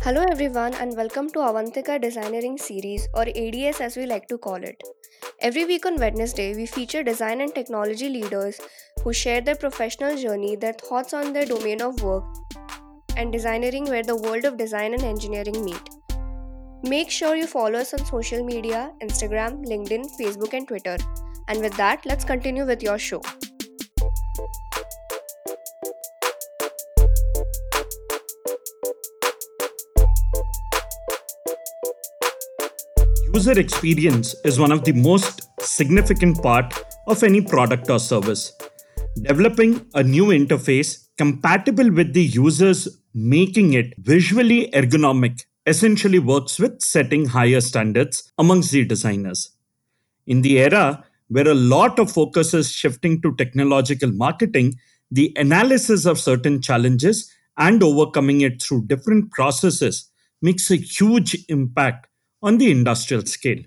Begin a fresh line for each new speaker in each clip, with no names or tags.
Hello everyone and welcome to Avantika Designeering series or ADS as we like to call it. Every week on Wednesday we feature design and technology leaders who share their professional journey, their thoughts on their domain of work and designeering where the world of design and engineering meet. Make sure you follow us on social media, Instagram, LinkedIn, Facebook and Twitter. And with that, let's continue with your show.
User experience is one of the most significant part of any product or service. Developing a new interface compatible with the users making it visually ergonomic essentially works with setting higher standards amongst the designers. In the era where a lot of focus is shifting to technological marketing, the analysis of certain challenges and overcoming it through different processes makes a huge impact on the industrial scale.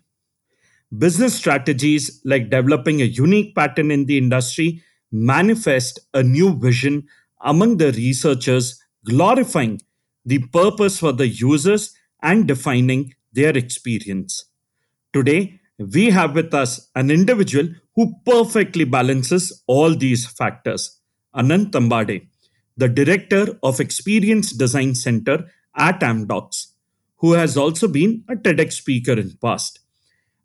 Business strategies like developing a unique pattern in the industry manifest a new vision among the researchers, glorifying the purpose for the users and defining their experience. Today, we have with us an individual who perfectly balances all these factors Anant Tambade, the Director of Experience Design Center at Amdocs who has also been a TEDx speaker in past.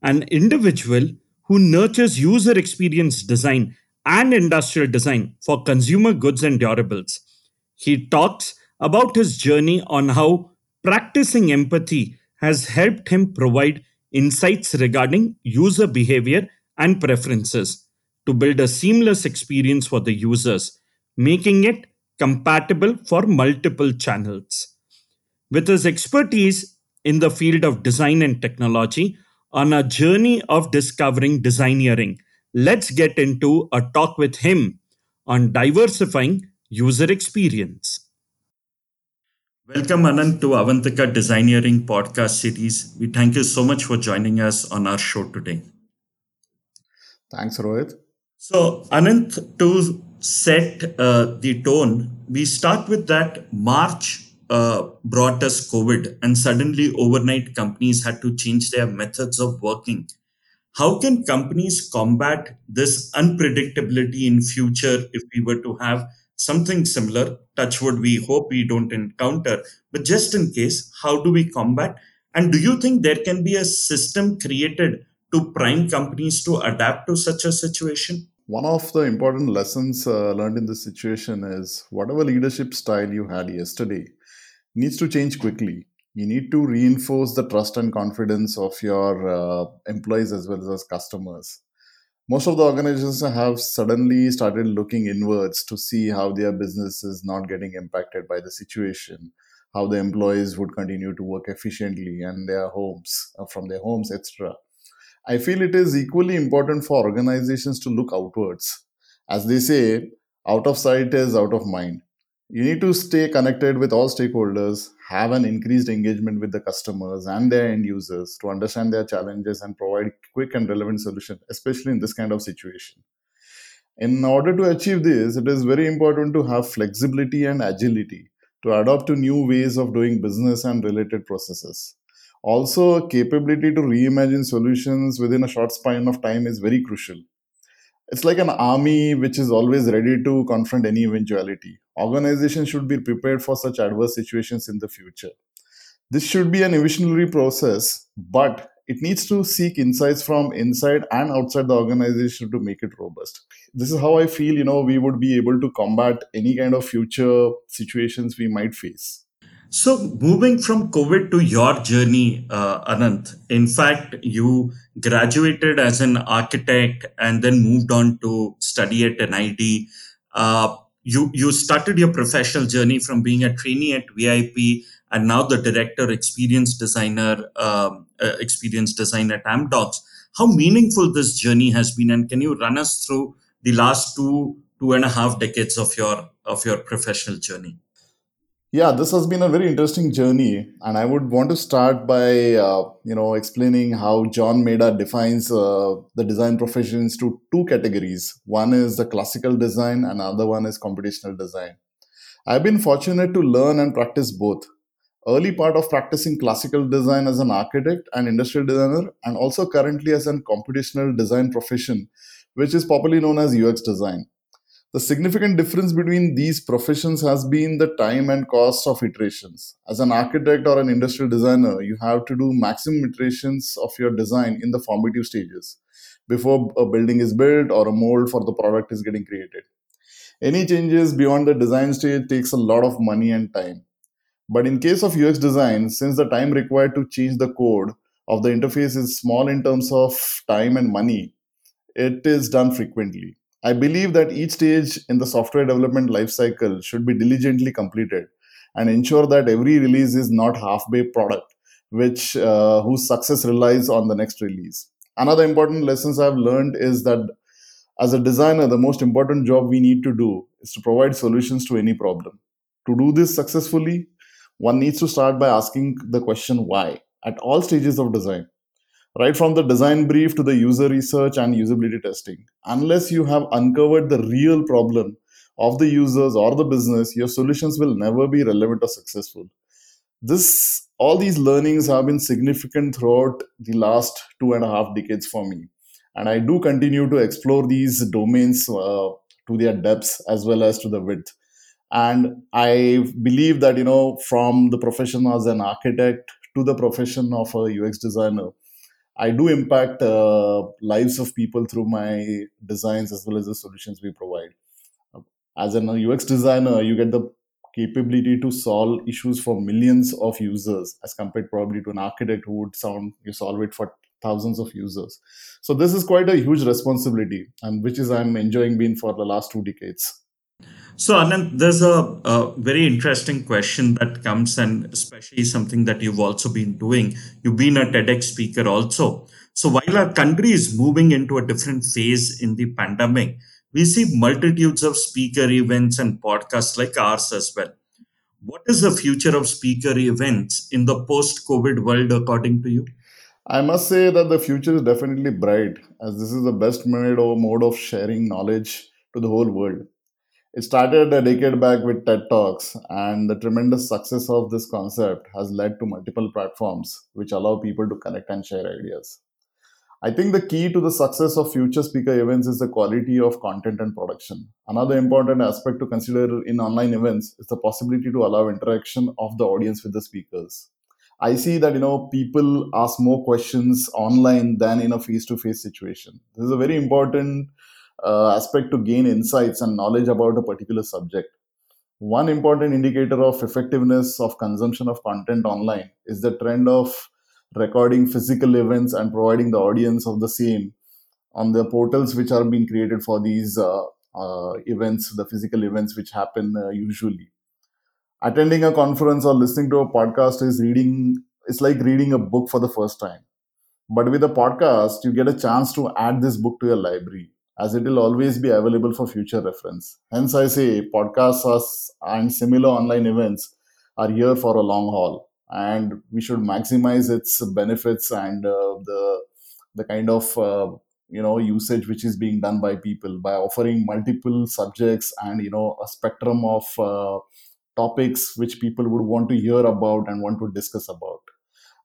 An individual who nurtures user experience design and industrial design for consumer goods and durables. He talks about his journey on how practicing empathy has helped him provide insights regarding user behavior and preferences to build a seamless experience for the users, making it compatible for multiple channels. With his expertise in the field of design and technology on a journey of discovering designeering, let's get into a talk with him on diversifying user experience. Welcome, Anant, to Avantika Designeering podcast series. We thank you so much for joining us on our show today.
Thanks, Rohit.
So, Anant, to set uh, the tone, we start with that March uh, brought us COVID, and suddenly overnight companies had to change their methods of working. How can companies combat this unpredictability in future if we were to have something similar? touch Touchwood, we hope we don't encounter, but just in case, how do we combat? And do you think there can be a system created to prime companies to adapt to such a situation?
One of the important lessons uh, learned in this situation is whatever leadership style you had yesterday, needs to change quickly. You need to reinforce the trust and confidence of your uh, employees as well as customers. Most of the organizations have suddenly started looking inwards to see how their business is not getting impacted by the situation, how the employees would continue to work efficiently and their homes uh, from their homes, etc. I feel it is equally important for organizations to look outwards. As they say, out of sight is out of mind you need to stay connected with all stakeholders have an increased engagement with the customers and their end users to understand their challenges and provide quick and relevant solution especially in this kind of situation. In order to achieve this it is very important to have flexibility and agility to adopt to new ways of doing business and related processes. Also capability to reimagine solutions within a short span of time is very crucial it's like an army which is always ready to confront any eventuality. Organizations should be prepared for such adverse situations in the future. This should be an evolutionary process, but it needs to seek insights from inside and outside the organization to make it robust. This is how I feel, you know, we would be able to combat any kind of future situations we might face.
So, moving from COVID to your journey, uh, Anant, in fact, you graduated as an architect and then moved on to study at NID. Uh, you, you started your professional journey from being a trainee at VIP and now the director, experience designer, um, uh, experience design at Amdocs. How meaningful this journey has been, and can you run us through the last two two and a half decades of your of your professional journey?
Yeah, this has been a very interesting journey, and I would want to start by uh, you know explaining how John Maeda defines uh, the design professions to two categories. One is the classical design, and another one is computational design. I've been fortunate to learn and practice both. Early part of practicing classical design as an architect and industrial designer, and also currently as a computational design profession, which is popularly known as UX design. The significant difference between these professions has been the time and cost of iterations. As an architect or an industrial designer, you have to do maximum iterations of your design in the formative stages before a building is built or a mold for the product is getting created. Any changes beyond the design stage takes a lot of money and time. But in case of UX design, since the time required to change the code of the interface is small in terms of time and money, it is done frequently. I believe that each stage in the software development lifecycle should be diligently completed and ensure that every release is not half-baked product, which uh, whose success relies on the next release. Another important lessons I've learned is that as a designer, the most important job we need to do is to provide solutions to any problem. To do this successfully, one needs to start by asking the question why at all stages of design right from the design brief to the user research and usability testing. Unless you have uncovered the real problem of the users or the business, your solutions will never be relevant or successful. This all these learnings have been significant throughout the last two and a half decades for me, and I do continue to explore these domains uh, to their depths as well as to the width. And I believe that you know, from the profession as an architect to the profession of a UX designer, I do impact uh, lives of people through my designs as well as the solutions we provide. As an UX designer, you get the capability to solve issues for millions of users as compared probably to an architect who would sound you solve it for thousands of users. So this is quite a huge responsibility, and which is I'm enjoying being for the last two decades.
So, Anant, there's a, a, very interesting question that comes, and especially something that you've also been doing. You've been a TEDx speaker also. So, while our country is moving into a different phase in the pandemic, we see multitudes of speaker events and podcasts like ours as well. What is the future of speaker events in the post COVID world, according to you?
I must say that the future is definitely bright, as this is the best or mode of sharing knowledge to the whole world. It started a decade back with TED Talks, and the tremendous success of this concept has led to multiple platforms which allow people to connect and share ideas. I think the key to the success of future speaker events is the quality of content and production. Another important aspect to consider in online events is the possibility to allow interaction of the audience with the speakers. I see that you know people ask more questions online than in a face-to-face situation. This is a very important aspect to gain insights and knowledge about a particular subject. One important indicator of effectiveness of consumption of content online is the trend of recording physical events and providing the audience of the same on the portals which are being created for these uh, uh, events, the physical events which happen uh, usually. Attending a conference or listening to a podcast is reading. It's like reading a book for the first time. But with a podcast, you get a chance to add this book to your library as it will always be available for future reference. Hence, I say podcasts and similar online events are here for a long haul, and we should maximize its benefits and uh, the the kind of uh, you know usage which is being done by people by offering multiple subjects and you know a spectrum of uh, topics which people would want to hear about and want to discuss about.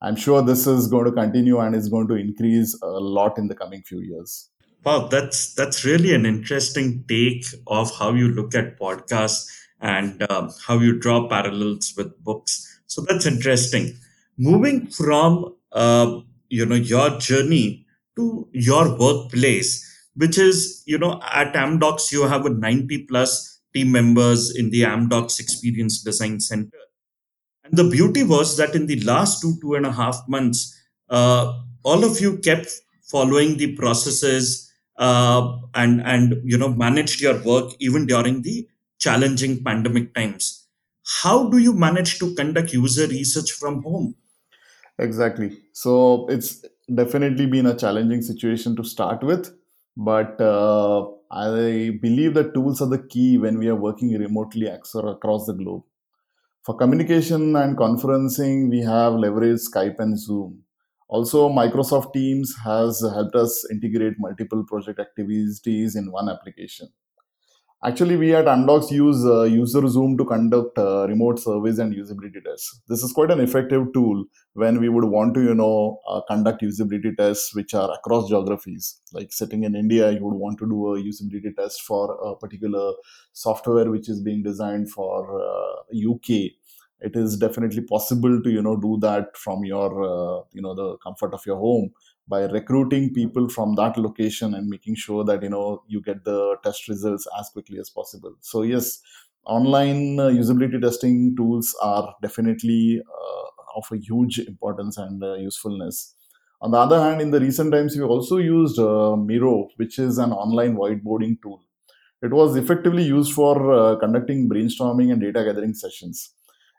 I'm sure this is going to continue and is going to increase a lot in the coming few years.
Wow, that's that's really an interesting take of how you look at podcasts and um, how you draw parallels with books. So that's interesting. Moving from uh, you know your journey to your workplace, which is you know at Amdocs you have a 90 plus team members in the Amdocs Experience Design Center, and the beauty was that in the last two two and a half months, uh, all of you kept following the processes uh, and and you know managed your work even during the challenging pandemic times. How do you manage to conduct user research from home?
Exactly. So it's definitely been a challenging situation to start with but uh, i believe that tools are the key when we are working remotely across the globe. For communication and conferencing, we have leveraged Skype and Zoom. Also, Microsoft Teams has helped us integrate multiple project activities in one application. Actually, we at Amdocs use uh, UserZoom to conduct uh, remote surveys and usability tests. This is quite an effective tool when we would want to, you know, uh, conduct usability tests which are across geographies. Like sitting in India, you would want to do a usability test for a particular software which is being designed for UK. It is definitely possible to, you know, do that from your, uh, you know, the comfort of your home by recruiting people from that location and making sure that you know you get the test results as quickly as possible. So yes online uh, usability testing tools are definitely uh, of a huge importance and uh, usefulness. On the other hand in the recent times we also used uh, miro which is an online whiteboarding tool. It was effectively used for conducting brainstorming and data gathering sessions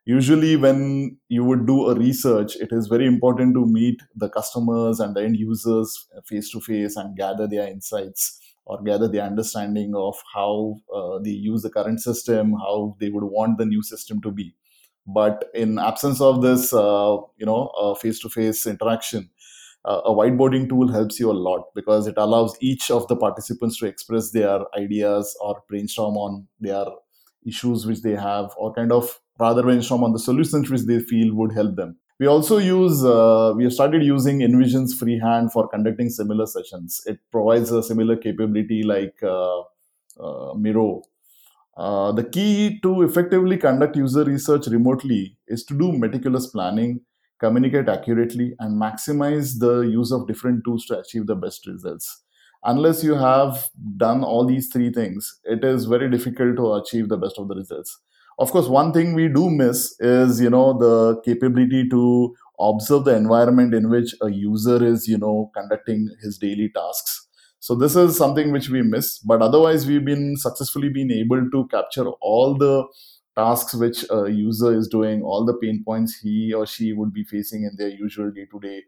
usually when you would do a research it is very important to meet the customers and the end users face to face and gather their insights or gather their understanding of how uh, they use the current system how they would want the new system to be. But in absence of this uh, you know face to face interaction uh, a whiteboarding tool helps you a lot because it allows each of the participants to express their ideas or brainstorm on their issues which they have or kind of rather brainstorm on the solutions which they feel would help them. We also use, uh, we have started using InVision's freehand for conducting similar sessions. It provides a similar capability like uh, uh, Miro. Uh, the key to effectively conduct user research remotely is to do meticulous planning, communicate accurately, and maximize the use of different tools to achieve the best results. Unless you have done all these three things, it is very difficult to achieve the best of the results of course one thing we do miss is you know the capability to observe the environment in which a user is you know conducting his daily tasks. So this is something which we miss but otherwise we've been successfully been able to capture all the tasks which a user is doing all the pain points he or she would be facing in their usual day-to-day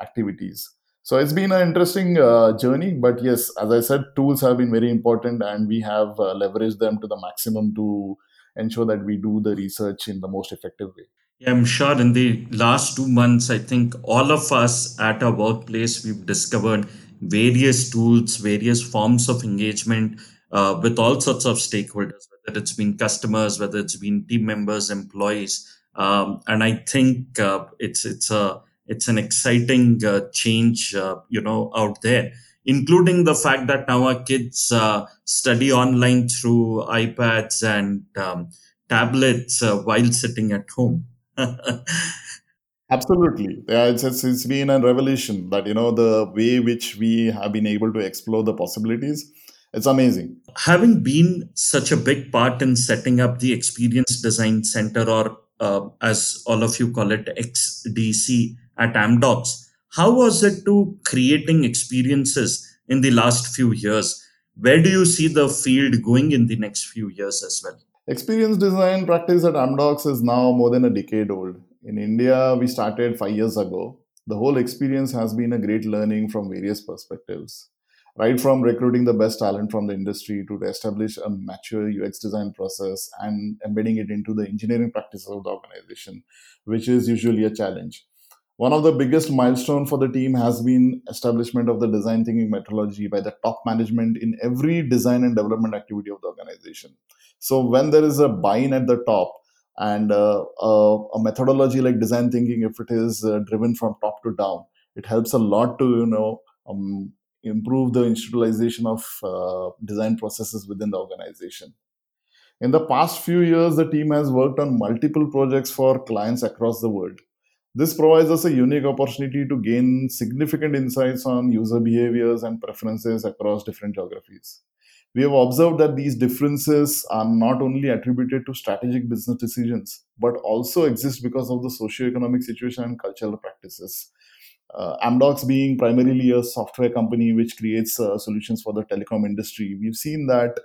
activities. So it's been an interesting uh, journey but yes as i said tools have been very important and we have uh, leveraged them to the maximum to ensure that we do the research in the most effective way.
Yeah, I'm sure in the last two months, I think all of us at our workplace, we've discovered various tools, various forms of engagement uh, with all sorts of stakeholders, whether it's been customers, whether it's been team members, employees. Um, and I think uh, it's it's a it's an exciting uh, change, uh, you know, out there including the fact that now our kids uh, study online through iPads and um, tablets uh, while sitting at home.
Absolutely, yeah, it's, it's it's been a revolution that you know the way which we have been able to explore the possibilities. It's amazing.
Having been such a big part in setting up the Experience Design Center, or uh, as all of you call it, XDC at Amdocs, how was it to creating experiences in the last few years? Where do you see the field going in the next few years as well?
Experience design practice at Amdocs is now more than a decade old. In India, we started five years ago. The whole experience has been a great learning from various perspectives right from recruiting the best talent from the industry to establish a mature UX design process and embedding it into the engineering practices of the organization, which is usually a challenge. One of the biggest milestone for the team has been establishment of the design thinking methodology by the top management in every design and development activity of the organization. So when there is a buy-in at the top and uh, a, a, methodology like design thinking, if it is uh, driven from top to down, it helps a lot to you know um, improve the institutionalization of uh, design processes within the organization. In the past few years, the team has worked on multiple projects for clients across the world this provides us a unique opportunity to gain significant insights on user behaviors and preferences across different geographies. We have observed that these differences are not only attributed to strategic business decisions, but also exist because of the socio-economic situation and cultural practices. Uh, Amdocs being primarily a software company which creates uh, solutions for the telecom industry, we've seen that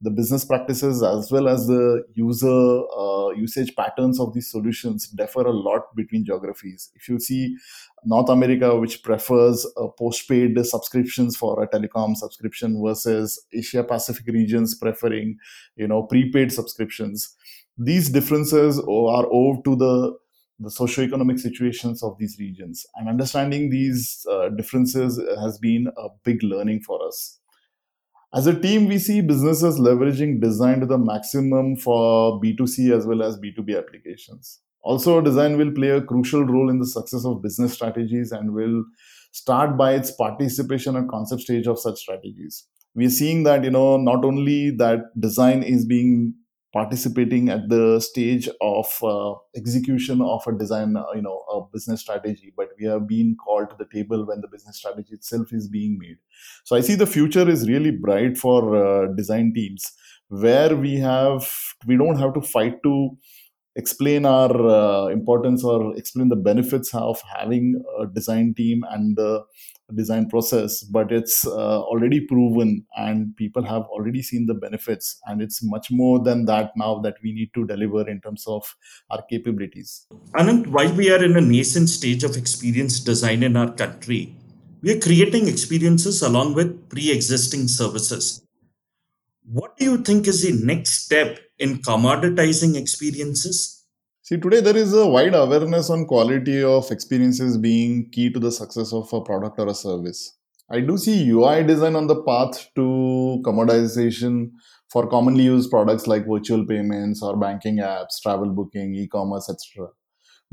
the business practices as well as the user uh, usage patterns of these solutions differ a lot between geographies. If you see North America, which prefers uh, postpaid subscriptions for a telecom subscription versus Asia Pacific regions preferring, you know, prepaid subscriptions. these differences are owed to the the socioeconomic situations of these regions and understanding these uh, differences has been a big learning for us as a team we see businesses leveraging design to the maximum for b2c as well as b2b applications. Also design will play a crucial role in the success of business strategies and will start by its participation at concept stage of such strategies. We're seeing that you know not only that design is being participating at the stage of uh, execution of a design uh, you know a business strategy but we have been called to the table when the business strategy itself is being made. So i see the future is really bright for uh, design teams where we have we don't have to fight to explain our uh, importance or explain the benefits of having a design team and the design process but it's uh, already proven and people have already seen the benefits and it's much more than that now that we need to deliver in terms of our capabilities
Anant, while we are in a nascent stage of experience design in our country, we are creating experiences along with pre existing services. What do you think is the next step in commoditizing experiences?
See, today there is a wide awareness on quality of experiences being key to the success of a product or a service. I do see UI design on the path to commoditization for commonly used products like virtual payments or banking apps, travel booking, e-commerce, etc.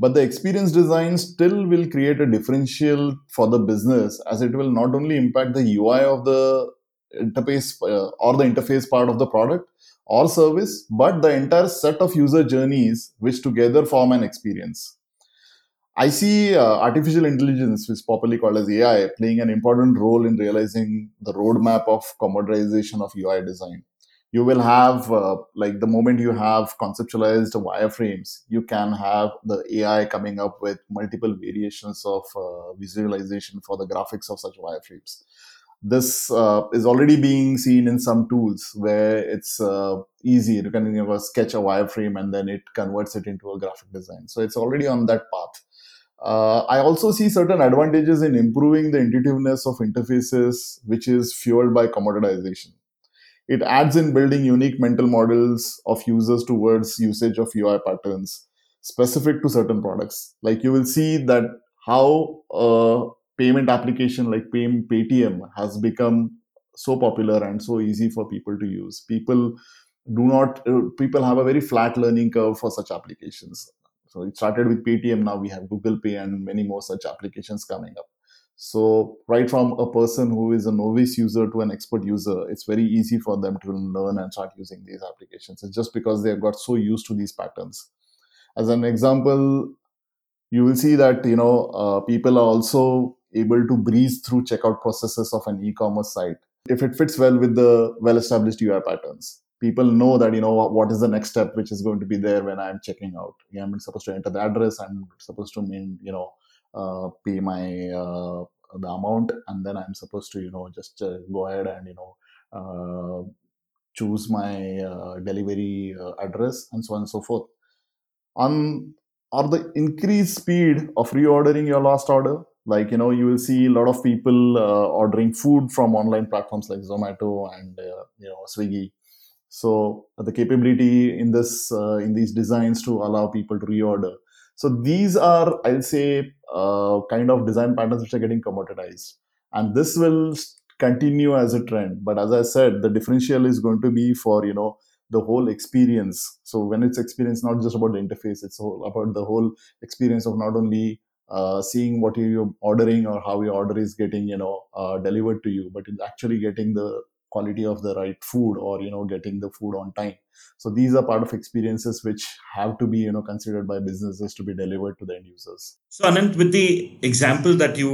But the experience design still will create a differential for the business as it will not only impact the UI of the interface uh, or the interface part of the product or service, but the entire set of user journeys which together form an experience. I see uh, artificial intelligence, which is popularly called as AI, playing an important role in realizing the roadmap of commoditization of UI design. You will have, uh, like, the moment you have conceptualized wireframes, you can have the AI coming up with multiple variations of uh, visualization for the graphics of such wireframes this uh, is already being seen in some tools where it's uh, easy you can you know, sketch a wireframe and then it converts it into a graphic design. So it's already on that path. Uh, i also see certain advantages in improving the intuitiveness of interfaces which is fueled by commoditization. It adds in building unique mental models of users towards usage of ui patterns specific to certain products. Like you will see that how uh, payment application like Pay, Paytm has become so popular and so easy for people to use. People do not, uh, people have a very flat learning curve for such applications. So it started with Paytm, now we have Google Pay and many more such applications coming up. So, right from a person who is a novice user to an expert user, it's very easy for them to learn and start using these applications. It's just because they have got so used to these patterns. As an example, you will see that you know uh, people are also able to breeze through checkout processes of an e-commerce site if it fits well with the well-established UI patterns. People know that you know what is the next step which is going to be there when I'm checking out. Yeah, I'm supposed to enter the address. I'm supposed to mean you know uh, pay my uh, the amount, and then I'm supposed to you know just uh, go ahead and you know uh, choose my uh, delivery uh, address and so on and so forth. On or the increased speed of reordering your last order like you know you will see a lot of people uh, ordering food from online platforms like zomato and uh, you know swiggy. So the capability in this uh, in these designs to allow people to reorder. So these are i'll say uh, kind of design patterns which are getting commoditized. And this will continue as a trend. But as i said the differential is going to be for you know the whole experience. So when it's experience not just about the interface it's all about the whole experience of not only uh, seeing what you're ordering or how your order is getting you know uh, delivered to you but it's actually getting the quality of the right food or you know getting the food on time. So these are part of experiences which have to be you know considered by businesses to be delivered to the end users.
So anant with the example that you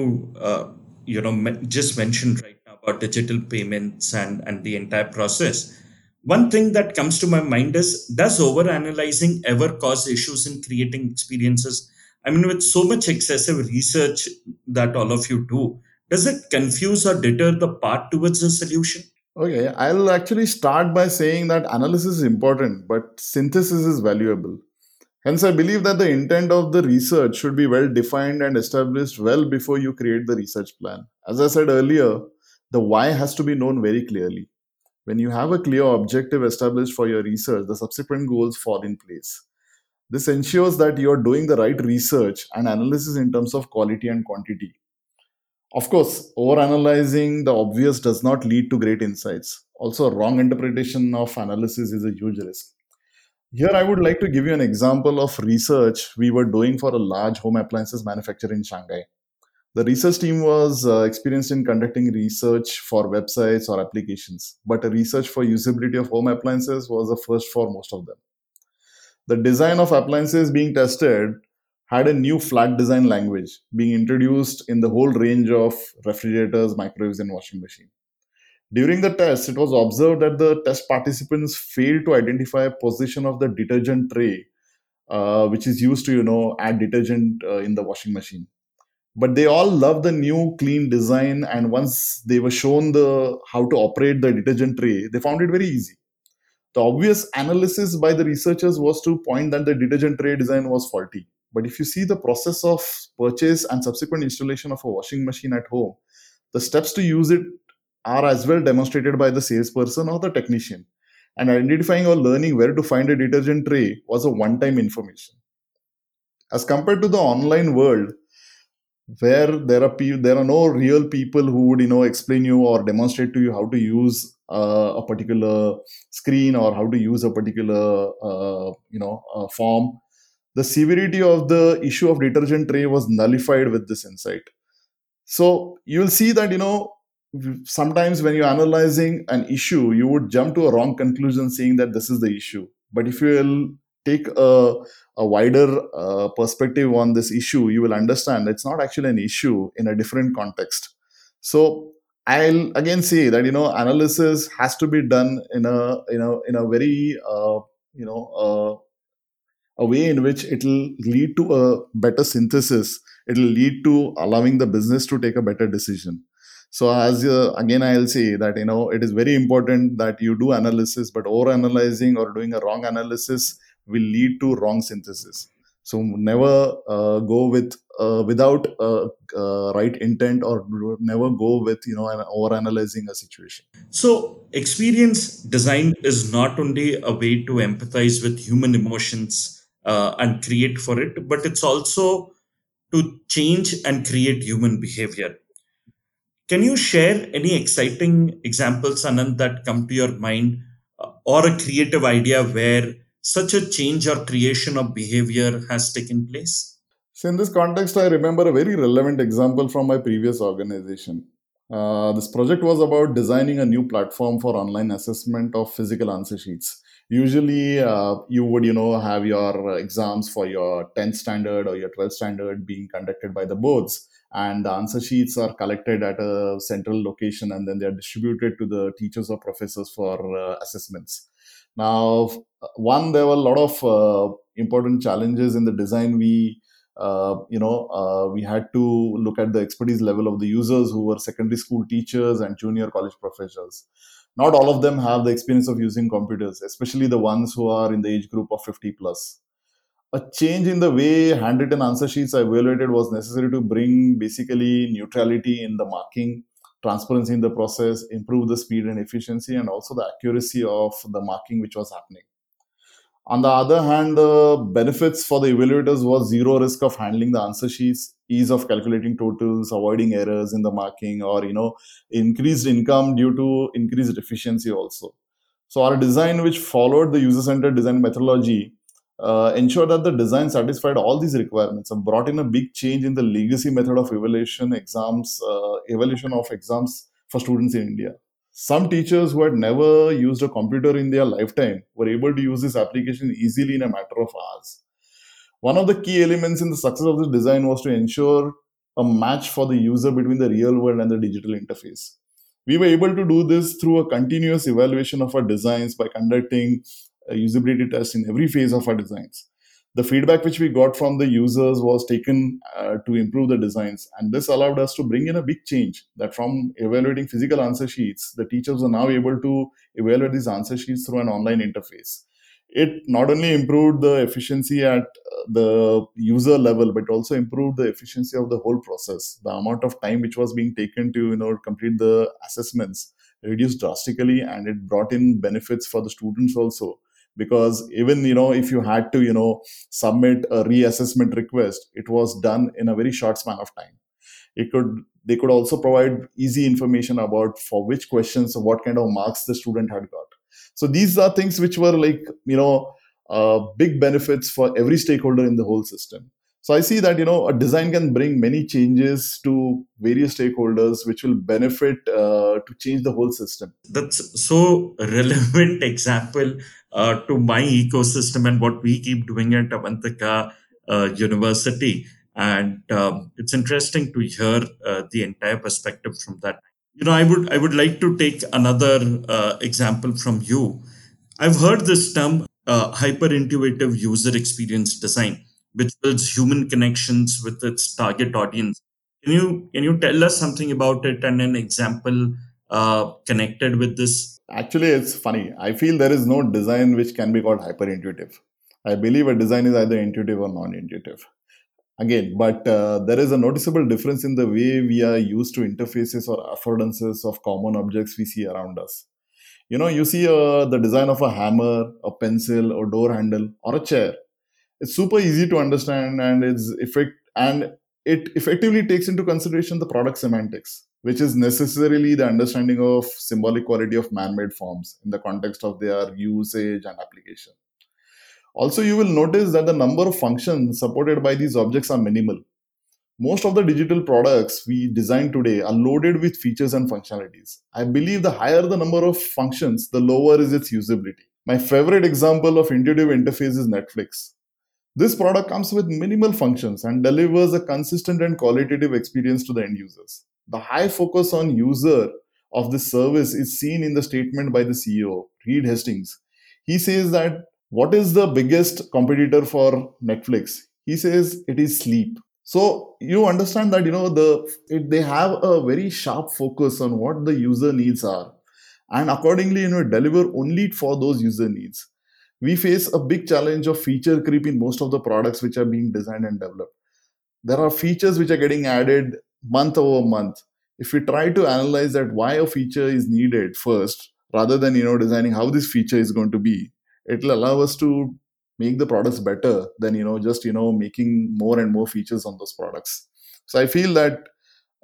uh, you know just mentioned right now about digital payments and and the entire process one thing that comes to my mind is does over analyzing ever cause issues in creating experiences I mean, with so much excessive research that all of you do, does it confuse or deter the path towards the solution?
Okay, I'll actually start by saying that analysis is important, but synthesis is valuable. Hence, I believe that the intent of the research should be well defined and established well before you create the research plan. As I said earlier, the why has to be known very clearly. When you have a clear objective established for your research, the subsequent goals fall in place. This ensures that you are doing the right research and analysis in terms of quality and quantity. Of course, overanalyzing the obvious does not lead to great insights. Also, wrong interpretation of analysis is a huge risk. Here, I would like to give you an example of research we were doing for a large home appliances manufacturer in Shanghai. The research team was uh, experienced in conducting research for websites or applications, but a research for usability of home appliances was a first for most of them. The design of appliances being tested had a new flat design language being introduced in the whole range of refrigerators, microwaves, and washing machine. During the test, it was observed that the test participants failed to identify position of the detergent tray, uh, which is used to you know add detergent uh, in the washing machine but they all loved the new clean design and once they were shown the how to operate the detergent tray they found it very easy the obvious analysis by the researchers was to point that the detergent tray design was faulty. But if you see the process of purchase and subsequent installation of a washing machine at home the steps to use it are as well demonstrated by the salesperson or the technician. And identifying or learning where to find a detergent tray was a one time information. As compared to the online world where there are pe- there are no real people who would you know explain you or demonstrate to you how to use uh, a particular screen or how to use a particular uh, you know uh, form. The severity of the issue of detergent tray was nullified with this insight. So you will see that you know sometimes when you're analyzing an issue you would jump to a wrong conclusion saying that this is the issue. But if you will take a, a wider uh, perspective on this issue, you will understand it's not actually an issue in a different context. So I'll again say that you know analysis has to be done in a you know in a very uh, you know uh, a way in which it will lead to a better synthesis. It will lead to allowing the business to take a better decision. So as uh, again, I'll say that you know it is very important that you do analysis, but over analyzing or doing a wrong analysis will lead to wrong synthesis so never uh, go with uh, without uh, uh right intent or never go with you know over analyzing a situation.
So experience design is not only a way to empathize with human emotions uh, and create for it but it's also to change and create human behavior. Can you share any exciting examples anant that come to your mind or a creative idea where such a change or creation of behavior has taken place?
So, in this context, I remember a very relevant example from my previous organization. Uh, this project was about designing a new platform for online assessment of physical answer sheets. Usually, uh, you would, you know, have your exams for your 10th standard or your 12th standard being conducted by the boards, and the answer sheets are collected at a central location, and then they are distributed to the teachers or professors for uh, assessments. Now, one, there were a lot of uh, important challenges in the design. We, uh, you know, uh, we had to look at the expertise level of the users who were secondary school teachers and junior college professors. Not all of them have the experience of using computers, especially the ones who are in the age group of 50 plus. A change in the way handwritten answer sheets are evaluated was necessary to bring basically neutrality in the marking transparency in the process, improve the speed and efficiency, and also the accuracy of the marking which was happening. On the other hand, the benefits for the evaluators was zero risk of handling the answer sheets, ease of calculating totals, avoiding errors in the marking, or you know, increased income due to increased efficiency also. So our design, which followed the user-centered design methodology, uh, ensure that the design satisfied all these requirements and brought in a big change in the legacy method of evaluation exams uh, evaluation of exams for students in india. Some teachers who had never used a computer in their lifetime were able to use this application easily in a matter of hours. One of the key elements in the success of this design was to ensure a match for the user between the real world and the digital interface. We were able to do this through a continuous evaluation of our designs by conducting usability tests in every phase of our designs. The feedback which we got from the users was taken uh, to improve the designs, and this allowed us to bring in a big change. That from evaluating physical answer sheets, the teachers are now able to evaluate these answer sheets through an online interface. It not only improved the efficiency at uh, the user level, but also improved the efficiency of the whole process. The amount of time which was being taken to you know complete the assessments reduced drastically and it brought in benefits for the students also because even you know if you had to you know submit a reassessment request it was done in a very short span of time. It could they could also provide easy information about for which questions what kind of marks the student had got. So these are things which were like you know uh, big benefits for every stakeholder in the whole system. So i see that you know a design can bring many changes to various stakeholders which will benefit uh, to change the whole system.
That's so relevant example uh, to my ecosystem and what we keep doing at Avantika uh, University. And um, it's interesting to hear uh, the entire perspective from that. You know, I would I would like to take another uh, example from you. I've heard this term uh, hyper intuitive user experience design, which builds human connections with its target audience. Can you can you tell us something about it and an example connected with this?
Actually, it's funny. I feel there is no design which can be called hyper intuitive. I believe a design is either intuitive or non intuitive. Again, but uh, there is a noticeable difference in the way we are used to interfaces or affordances of common objects we see around us. You know, you see uh, the design of a hammer, a pencil, or door handle, or a chair. It's super easy to understand and it's effect and it effectively takes into consideration the product semantics which is necessarily the understanding of symbolic quality of man-made forms in the context of their usage and application. Also, you will notice that the number of functions supported by these objects are minimal. Most of the digital products we design today are loaded with features and functionalities. I believe the higher the number of functions, the lower is its usability. My favorite example of intuitive interface is Netflix. This product comes with minimal functions and delivers a consistent and qualitative experience to the end users. The high focus on user of this service is seen in the statement by the CEO, Reed Hastings. He says that what is the biggest competitor for Netflix? He says it is sleep. So you understand that you know the it, they have a very sharp focus on what the user needs are, and accordingly you know deliver only for those user needs. We face a big challenge of feature creep in most of the products which are being designed and developed. There are features which are getting added month over month if we try to analyze that why a feature is needed first rather than you know designing how this feature is going to be it will allow us to make the products better than you know just you know making more and more features on those products. So i feel that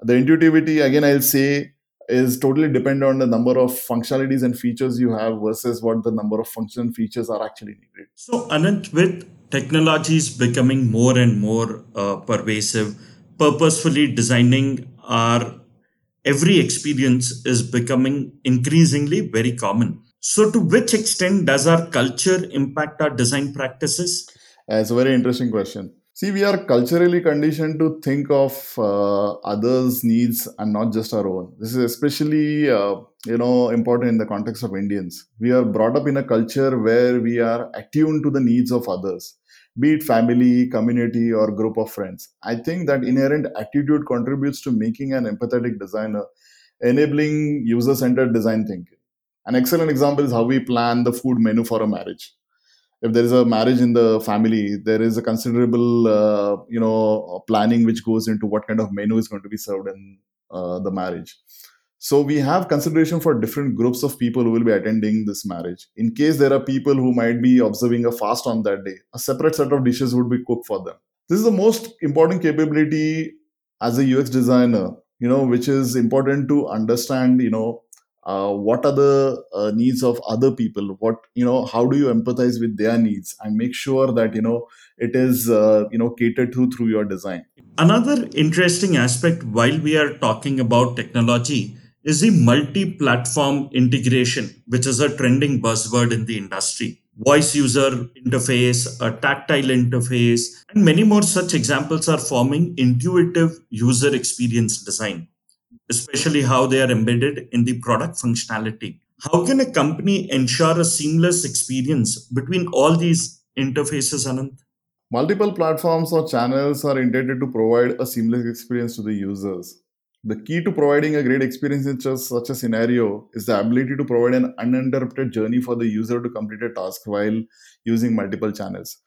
the intuitivity again i'll say is totally dependent on the number of functionalities and features you have versus what the number of function features are actually needed.
So, Anant, with technologies becoming more and more uh, pervasive, purposefully designing our every experience is becoming increasingly very common. So, to which extent does our culture impact our design practices?
It's a very interesting question. See, we are culturally conditioned to think of uh, others' needs and not just our own. This is especially, uh, you know, important in the context of Indians. We are brought up in a culture where we are attuned to the needs of others, be it family, community, or group of friends. I think that inherent attitude contributes to making an empathetic designer, enabling user-centered design thinking. An excellent example is how we plan the food menu for a marriage if there is a marriage in the family there is a considerable uh, you know planning which goes into what kind of menu is going to be served in uh, the marriage so we have consideration for different groups of people who will be attending this marriage. In case there are people who might be observing a fast on that day a separate set of dishes would be cooked for them. This is the most important capability as a ux designer you know which is important to understand you know uh, what are the uh, needs of other people what you know how do you empathize with their needs and make sure that you know it is uh, you know catered to through your design.
Another interesting aspect while we are talking about technology is the multi platform integration, which is a trending buzzword in the industry. Voice user interface, a tactile interface, and many more such examples are forming intuitive user experience design, especially how they are embedded in the product functionality. How can a company ensure a seamless experience between all these interfaces, Anant?
multiple platforms or channels are intended to provide a seamless experience to the users the key to providing a great experience in such a scenario is the ability to provide an uninterrupted journey for the user to complete a task while using multiple channels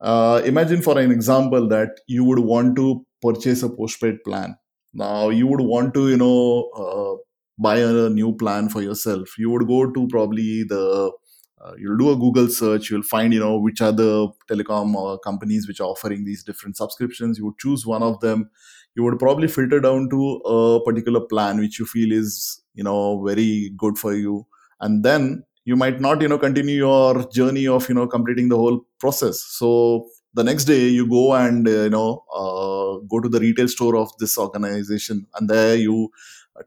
uh, imagine for an example that you would want to purchase a postpaid plan now you would want to you know uh, buy a new plan for yourself, you would go to probably the uh, you'll do a Google search. You'll find you know which are the telecom uh, companies which are offering these different subscriptions. You would choose one of them. You would probably filter down to a particular plan which you feel is you know very good for you, and then you might not you know continue your journey of you know completing the whole process. So the next day you go and uh, you know uh, go to the retail store of this organization, and there you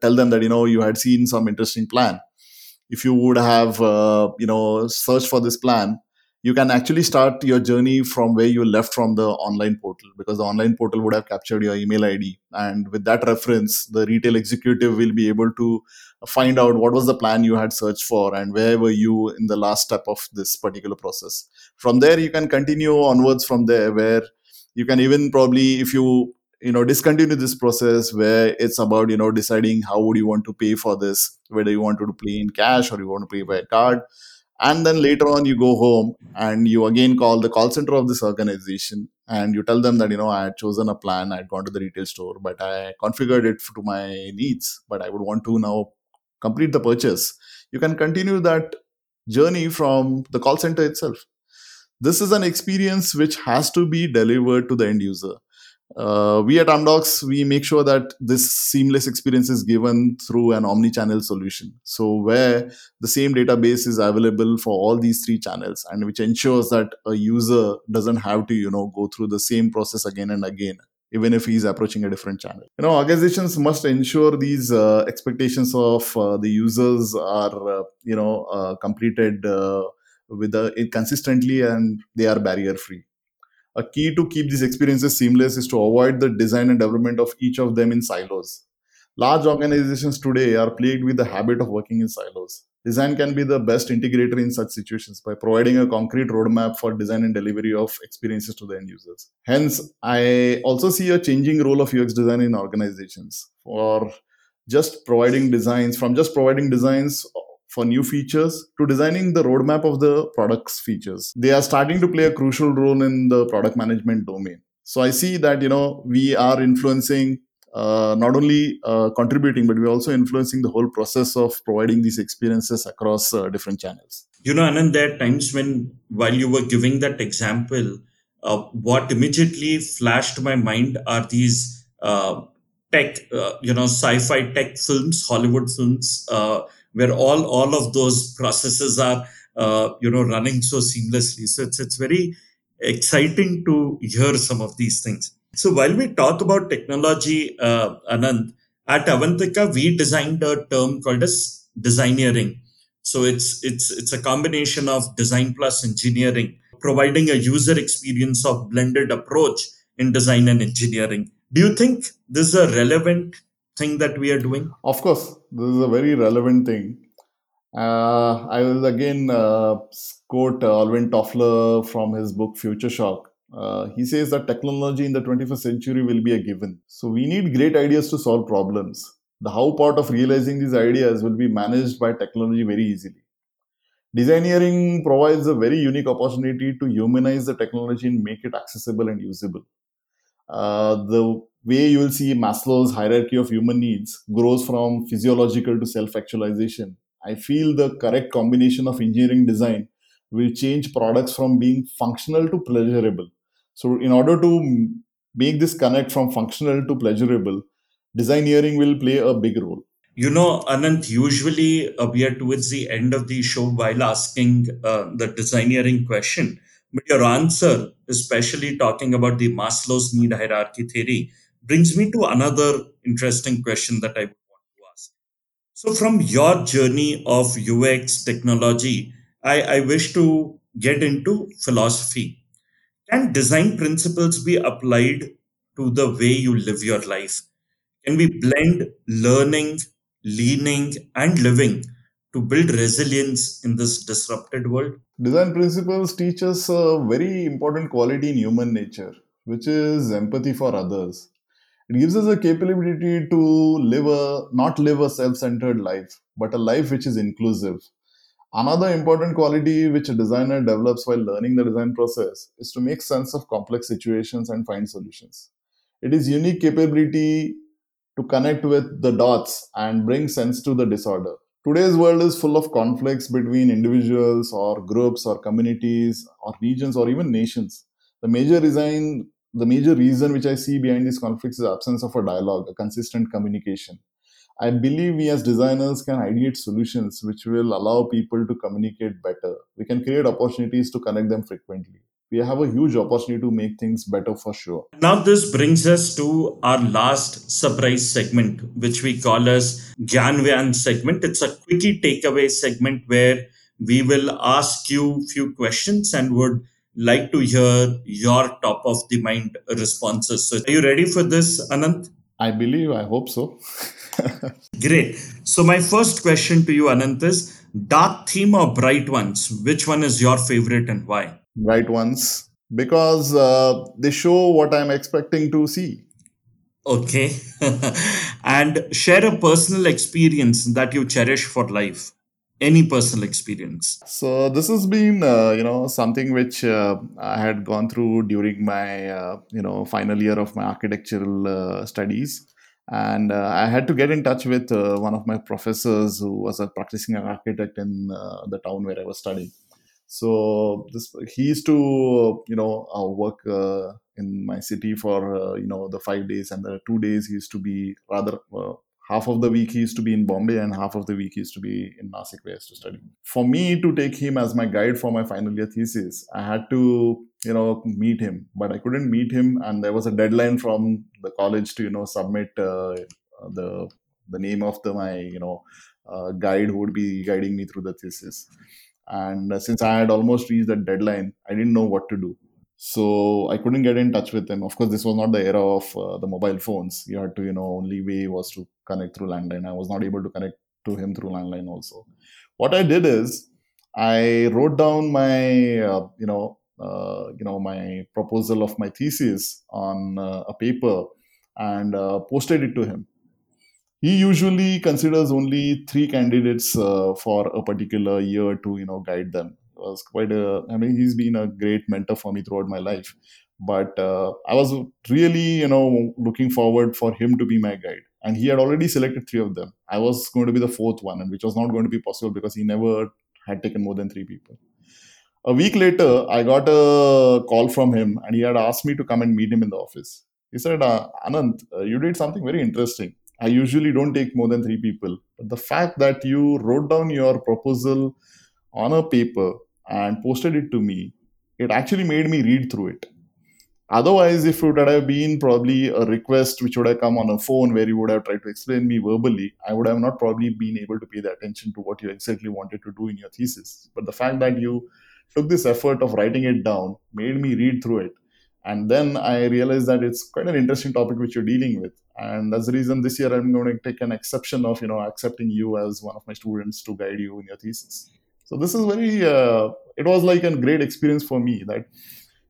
tell them that you know you had seen some interesting plan. If you would have uh, you know searched for this plan you can actually start your journey from where you left from the online portal because the online portal would have captured your email id and with that reference the retail executive will be able to find out what was the plan you had searched for and where were you in the last step of this particular process. From there you can continue onwards from there where you can even probably if you you know discontinue this process where it's about you know deciding how would you want to pay for this whether you want to pay in cash or you want to pay by card and then later on you go home and you again call the call center of this organization and you tell them that you know i had chosen a plan. I had gone to the retail store but i configured it to my needs but i would want to now complete the purchase. You can continue that journey from the call center itself. This is an experience which has to be delivered to the end user uh, we at Amdocs, we make sure that this seamless experience is given through an omni-channel solution. So where the same database is available for all these three channels and which ensures that a user doesn't have to, you know, go through the same process again and again even if he's approaching a different channel. You know, organizations must ensure these uh, expectations of uh, the users are, uh, you know, uh, completed uh, with a, consistently and they are barrier free a key to keep these experiences seamless is to avoid the design and development of each of them in silos. Large organizations today are plagued with the habit of working in silos. Design can be the best integrator in such situations by providing a concrete roadmap for design and delivery of experiences to the end users. Hence, I also see a changing role of UX design in organizations for just providing designs, from just providing designs for new features to designing the roadmap of the product's features. They are starting to play a crucial role in the product management domain. So I see that you know we are influencing uh, not only uh, contributing, but we're also influencing the whole process of providing these experiences across uh, different channels.
You know, Anant, there are times when, while you were giving that example, uh, what immediately flashed my mind are these uh, tech, uh, you know, sci-fi tech films, Hollywood films where all all of those processes are uh, you know running so seamlessly. So it's it's very exciting to hear some of these things. So while we talk about technology uh, anand at avantika we designed a term called as designeering. So it's it's it's a combination of design plus engineering providing a user experience of blended approach in design and engineering. Do you think this is a relevant thing that we are doing?
Of course, this is a very relevant thing. Uh, I will again uh, quote uh, Alvin Toffler from his book Future Shock. Uh, he says that technology in the 21st century will be a given. So we need great ideas to solve problems. The how part of realizing these ideas will be managed by technology very easily. Designeering provides a very unique opportunity to humanize the technology and make it accessible and usable. Uh, the way you will see Maslow's hierarchy of human needs grows from physiological to self actualization. I feel the correct combination of engineering design will change products from being functional to pleasurable. So, in order to make this connect from functional to pleasurable, designeering will play a big role.
You know, Anant, usually uh, we are towards the end of the show while asking uh, the designeering question. But your answer, especially talking about the Maslow's need hierarchy theory, brings me to another interesting question that I want to ask. So, from your journey of UX technology, I, I wish to get into philosophy. Can design principles be applied to the way you live your life? Can we blend learning, leaning, and living to build resilience in this disrupted world?
Design principles teach us a very important quality in human nature, which is empathy for others. It gives us a capability to live a not live a self-centered life, but a life which is inclusive. Another important quality which a designer develops while learning the design process is to make sense of complex situations and find solutions. It is unique capability to connect with the dots and bring sense to the disorder. Today's world is full of conflicts between individuals or groups or communities or regions or even nations. The major reason, the major reason which I see behind these conflicts is absence of a dialogue, a consistent communication. I believe we as designers can ideate solutions which will allow people to communicate better. We can create opportunities to connect them frequently we have a huge opportunity to make things better for sure.
Now, this brings us to our last surprise segment, which we call as Gyanvyan segment. It's a quickie takeaway segment where we will ask you few questions and would like to hear your top of the mind responses. So, are you ready for this, Anant?
I believe, I hope so.
Great. So, my first question to you, Anant, is dark theme or bright ones? Which one is your favorite and why?
Bright ones because uh, they show what I'm expecting to see.
Okay. and share a personal experience that you cherish for life. Any personal experience.
So this has been, uh, you know, something which uh, I had gone through during my, uh, you know, final year of my architectural uh, studies, and uh, I had to get in touch with one of my professors who was a practicing architect in the town where I was studying. So this he used to you know uh, work uh, in my city for uh, you know the five days. And the two days he used to be rather uh, half of the week he used to be in bombay and half of the week he used to be in nasik where to study. For me to take him as my guide for my final year thesis i had to you know meet him. But i couldn't meet him and there was a deadline from the college to you know submit uh, the the name of the my you know uh, guide who would be guiding me through the thesis. And uh, since i had almost reached that deadline i didn't know what to do so i couldn't get in touch with him. Of course this was not the era of uh, the mobile phones. You had to you know only way was to connect through landline. I was not able to connect to him through landline also. What i did is i wrote down my uh, you know uh, you know my proposal of my thesis on uh, a paper and uh, posted it to him. He usually considers only three candidates uh, for a particular year to you know guide them was quite a i mean he's been a great mentor for me throughout my life. But uh, i was really you know looking forward for him to be my guide. And he had already selected three of them. I was going to be the fourth one and which was not going to be possible because he never had taken more than three people. A week later i got a call from him and he had asked me to come and meet him in the office. He said uh, anant uh, you did something very interesting. I usually don't take more than three people. But the fact that you wrote down your proposal on a paper and posted it to me, it actually made me read through it. Otherwise, if it would have been probably a request which would have come on a phone where you would have tried to explain me verbally, I would have not probably been able to pay the attention to what you exactly wanted to do in your thesis. But the fact that you took this effort of writing it down made me read through it. And then I realized that it's quite an interesting topic which you're dealing with and that's the reason this year i'm going to take an exception of you know accepting you as one of my students to guide you in your thesis so this is very uh, it was like a great experience for me that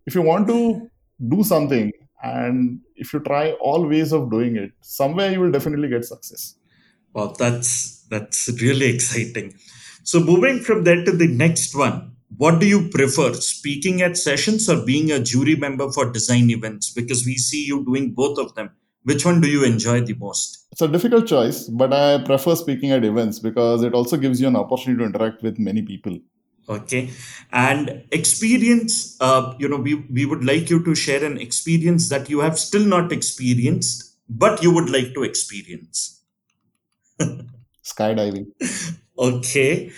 if you want to do something and if you try all ways of doing it somewhere you will definitely get success.
Well that's that's really exciting. So moving from there to the next one what do you prefer speaking at sessions or being a jury member for design events? Because we see you doing both of them which one do you enjoy the most?
It's a difficult choice, but I prefer speaking at events because it also gives you an opportunity to interact with many people.
Okay. And experience, uh, you know, we, we would like you to share an experience that you have still not experienced, but you would like to experience.
Skydiving.
okay.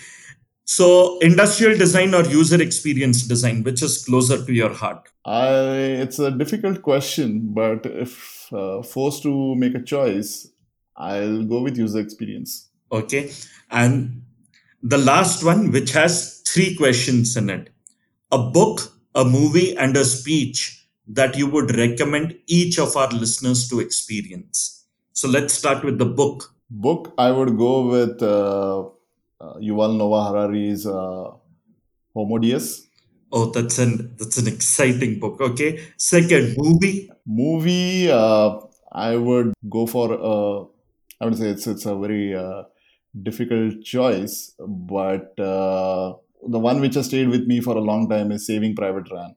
So, industrial design or user experience design, which is closer to your heart?
I, it's a difficult question, but if uh, forced to make a choice, I'll go with user experience.
Okay. And the last one, which has three questions in it a book, a movie, and a speech that you would recommend each of our listeners to experience. So, let's start with the book.
Book, I would go with. Uh, uh, Yuval Noah Harari's uh, Homo Deus.
Oh, that's an that's an exciting book. Okay, second movie.
Movie, uh, I would go for. Uh, I would say it's it's a very uh, difficult choice, but uh, the one which has stayed with me for a long time is Saving Private Ryan,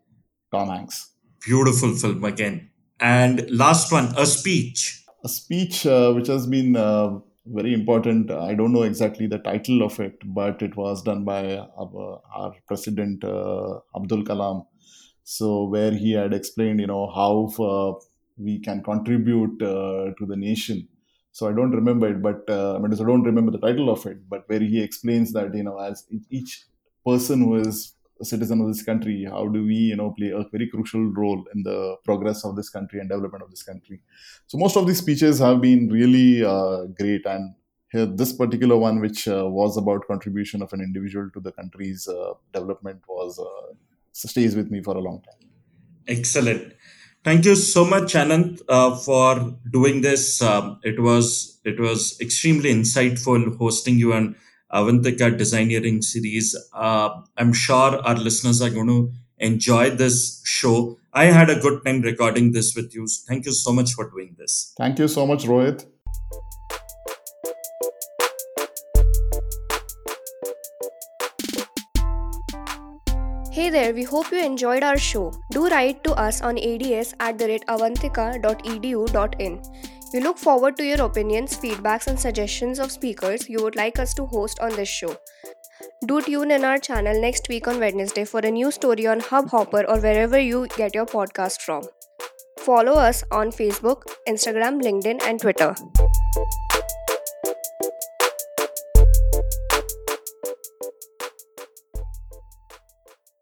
Tom Hanks.
Beautiful film again. And last one, a speech.
a speech uh, which has been uh, very important. I don't know exactly the title of it, but it was done by our, president uh, Abdul Kalam. So where he had explained, you know, how uh, we can contribute uh, to the nation. So I don't remember it, but uh, I mean, I don't remember the title of it. But where he explains that, you know, as each person who is citizen of this country, how do we, you know, play a very crucial role in the progress of this country and development of this country? So most of these speeches have been really uh, great, and here this particular one, which uh, was about contribution of an individual to the country's uh, development, was uh, stays with me for a long time.
Excellent. Thank you so much, Anant, uh, for doing this. Um, it was it was extremely insightful hosting you on Avantika Designeering series. Uh, I'm sure our listeners are going to enjoy this show. I had a good time recording this with you. Thank you so much for doing this.
Thank you so much, Rohit.
Hey there, we hope you enjoyed our show. Do write to us on ads at the rate avantika.edu.in. We look forward to your opinions, feedbacks, and suggestions of speakers you would like us to host on this show. Do tune in our channel next week on Wednesday for a new story on Hubhopper or wherever you get your podcast from. Follow us on Facebook, Instagram, LinkedIn, and Twitter.